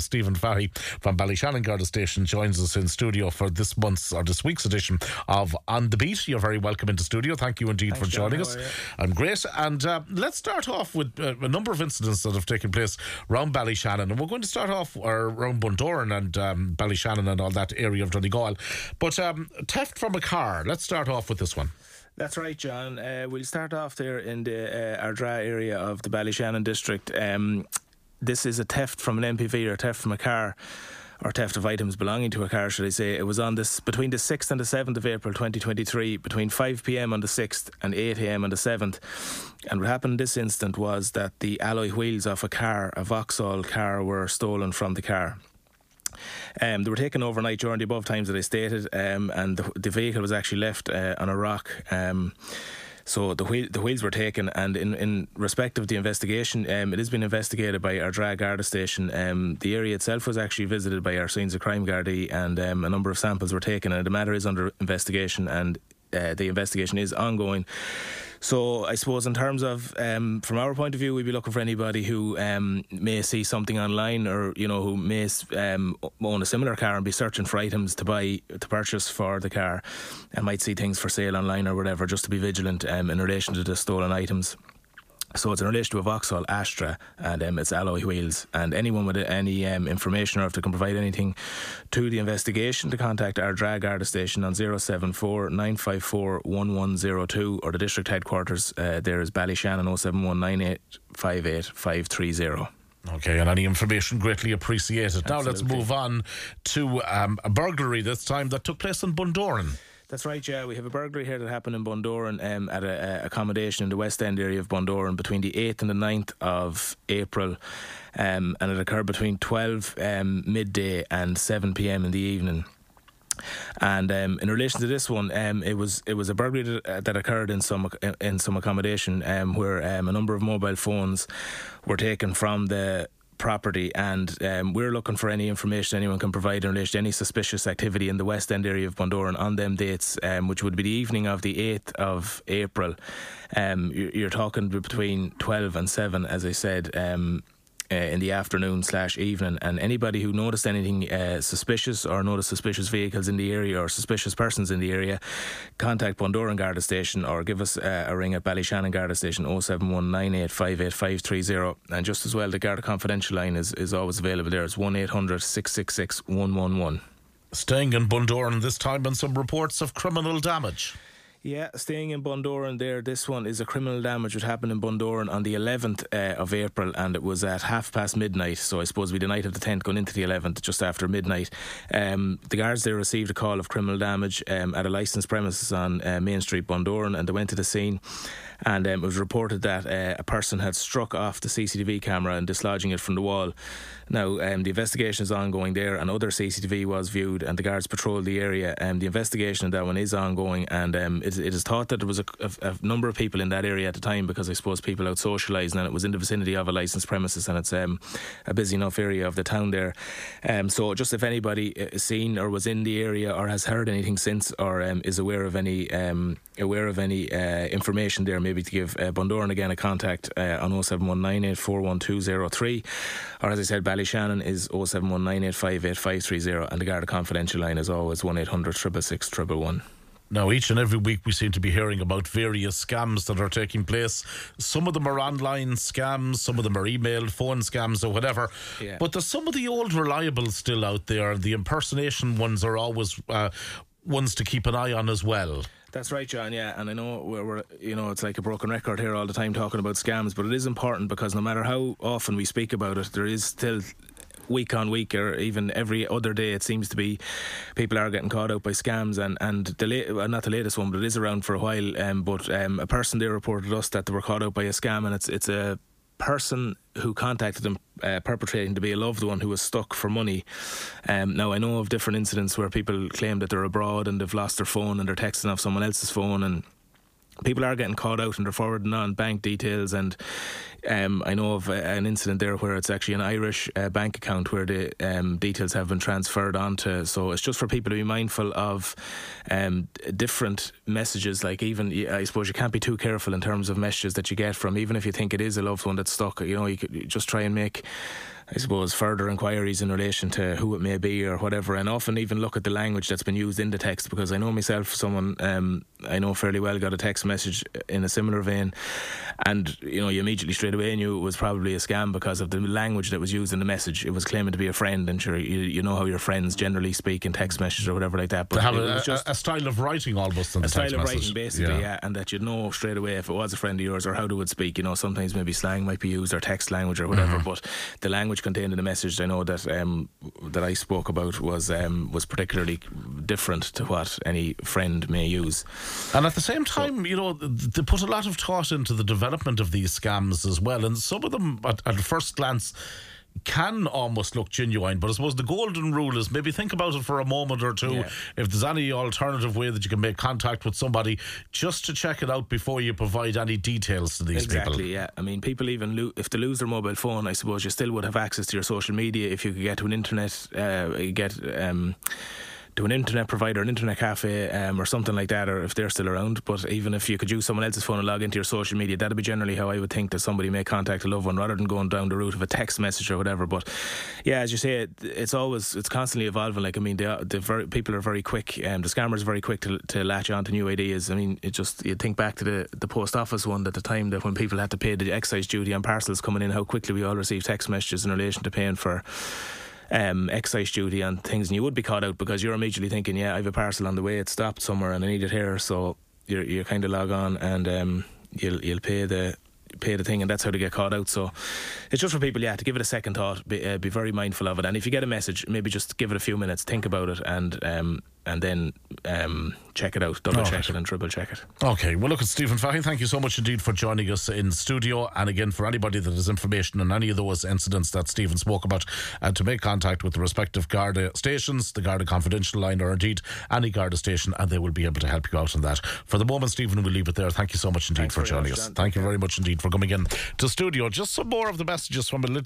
Garda, Stephen Fahy from Ballyshannon Garda Station, joins us in studio for this month's or this week's edition of On the Beat. You're very welcome into studio. Thank you indeed Thanks, for joining John. us. I'm great. And uh, let's start off with uh, a number of incidents that have taken place around Ballyshannon. And we're going to start off uh, around Bundoran and um, Ballyshannon and all that area of Donegal. But um, theft from a car. Let's start off with this one. That's right, John. Uh, we'll start off there in the uh, Ardara area of the Ballyshannon district. Um, this is a theft from an MPV or a theft from a car. Or theft of items belonging to a car, should I say? It was on this between the sixth and the seventh of April, twenty twenty three, between five p.m. on the sixth and eight a.m. on the seventh. And what happened in this instant was that the alloy wheels off a car, a Vauxhall car, were stolen from the car. Um, they were taken overnight during the above times that I stated, um, and the, the vehicle was actually left uh, on a rock. Um, so the wheel, the wheels were taken, and in, in respect of the investigation, um, it has been investigated by Ardara Garda station. Um, the area itself was actually visited by our Scenes of Crime Gardaí, and um, a number of samples were taken, and the matter is under investigation, and uh, the investigation is ongoing. So I suppose in terms of um, from our point of view, we'd be looking for anybody who um, may see something online or you know who may um, own a similar car and be searching for items to buy to purchase for the car, and might see things for sale online or whatever. Just to be vigilant um, in relation to the stolen items. So it's in relation to a Vauxhall Astra and um, it's alloy wheels. And anyone with any um, information or if they can provide anything to the investigation, to contact Ardara artist station on 074 954 1102 or the district headquarters. Uh, there is Ballyshannon 0719858 Okay, and any information greatly appreciated. Now let's move on to um, a burglary this time that took place in Bundoran. That's right, yeah. We have a burglary here that happened in Bundoran um, at a, a accommodation in the West End area of Bundoran between the 8th and the 9th of April. Um, and it occurred between 12 um, midday and 7 pm in the evening. And um, in relation to this one, um, it was it was a burglary that, uh, that occurred in some in some accommodation um, where um, a number of mobile phones were taken from the property, and um, we're looking for any information anyone can provide in relation to any suspicious activity in the West End area of Bundoran on them dates, um, which would be the evening of the 8th of April. Um, you're, you're, talking between 12 and 7, as I said. Uh, in the afternoon slash evening, and anybody who noticed anything uh, suspicious or noticed suspicious vehicles in the area or suspicious persons in the area, contact Bundoran Garda Station or give us uh, a ring at Ballyshannon Garda Station 07198585530. And just as well, the Garda Confidential line is, is always available there. It's 1 800 666 111. Staying in Bundoran this time and some reports of criminal damage. Yeah, staying in Bundoran there. This one is a criminal damage that happened in Bundoran on the 11th uh, of April, and it was at half past midnight. So I suppose we the night of the 10th, going into the 11th, just after midnight. Um, the guards there received a call of criminal damage um, at a licensed premises on uh, Main Street, Bundoran, and they went to the scene. And um, it was reported that uh, a person had struck off the CCTV camera and dislodging it from the wall. Now, um, the investigation is ongoing there, and other CCTV was viewed, and the guards patrolled the area. And um, the investigation of that one is ongoing, and um, it, it is thought that there was a, a, a, number of people in that area at the time because I suppose people out socialising, and it was in the vicinity of a licensed premises, and it's um, a busy enough area of the town there. Um, so, just if anybody is seen or was in the area or has heard anything since, or um, is aware of any aware of any uh, information there, maybe to give uh, Bundoran again a contact uh, on 07198411203, or as I said, Ballyshannon is 07198585530, and the Garda Confidential line is always 1 800 666 111. Now, each and every week we seem to be hearing about various scams that are taking place. Some of them are online scams, some of them are email, phone scams, or whatever. Yeah. But there's some of the old reliables still out there. The impersonation ones are always uh, ones to keep an eye on as well. That's right, John. Yeah, and I know we're, we're, you know it's like a broken record here all the time talking about scams, but it is important because no matter how often we speak about it, there is still week on week or even every other day it seems to be people are getting caught out by scams and and the la- not the latest one but it is around for a while um, but um, a person there reported us that they were caught out by a scam and it's it's a person who contacted them uh, perpetrating to be a loved one who was stuck for money. Um, now I know of different incidents where people claim that they're abroad and they've lost their phone and they're texting off someone else's phone and people are getting caught out and they're forwarding on bank details and um, I know of uh, an incident there where it's actually an Irish uh, bank account where the um, details have been transferred onto. So it's just for people to be mindful of um, different messages. Like even I suppose you can't be too careful in terms of messages that you get from, even if you think it is a loved one that's stuck. You know, you could just try and make I suppose, further inquiries in relation to who it may be or whatever, and often even look at the language that's been used in the text. Because I know myself, someone um, I know fairly well got a text message in a similar vein, and you know, you immediately straight away knew it was probably a scam because of the language that was used in the message. It was claiming to be a friend, and sure, you, you know how your friends generally speak in text messages or whatever like that. But they have a, just a, style of writing almost in a style of message. writing, basically, yeah. yeah, and that you'd know straight away if it was a friend of yours or how they would speak. You know, sometimes maybe slang might be used or text language or whatever, mm-hmm. but the language contained in the message I know that um, that I spoke about was um, was particularly different to what any friend may use. And at the same time, so, you know, they put a lot of thought into the development of these scams as well, and some of them, at, at first glance can almost look genuine. But I suppose the golden rule is maybe think about it for a moment or two. Yeah. If there's any alternative way that you can make contact with somebody, just to check it out before you provide any details to these exactly, people. Exactly. Yeah. I mean, people even lo- if they lose their mobile phone, I suppose you still would have access to your social media if you could get to an internet, uh, get. Um, to an internet provider, an internet cafe, um, or something like that, or if they're still around. But even if you could use someone else's phone and log into your social media, that'd be generally how I would think that somebody may contact a loved one rather than going down the route of a text message or whatever. But yeah, as you say, it, it's always it's constantly evolving. Like I mean, the, very, people are very quick, um, the scammers are very quick to, to latch on to new ideas. I mean, it just you think back to the the post office one at the time that when people had to pay the excise duty on parcels coming in, how quickly we all received text messages in relation to paying for um, excise duty and things, and you would be caught out because you're immediately thinking, yeah, I have a parcel on the way, it stopped somewhere, and I need it here. So you you kind of log on and um, you'll you'll pay the pay the thing, and that's how they get caught out. So it's just for people, yeah, to give it a second thought, be, uh, be very mindful of it, and if you get a message, maybe just give it a few minutes, think about it, and um, and then um, check it out, double check right. it, and triple check it. Okay, well, look at Stephen Fahy. Thank you so much indeed for joining us in studio. And again, for anybody that has information on any of those incidents that Stephen spoke about, and to make contact with the respective Garda stations, the Garda Confidential line, or indeed any Garda station, and they will be able to help you out on that. For the moment, Stephen, we'll leave it there. Thank you so much indeed Thanks for joining much, us. Thank you very much indeed for coming in to studio. Just some more of the messages from a little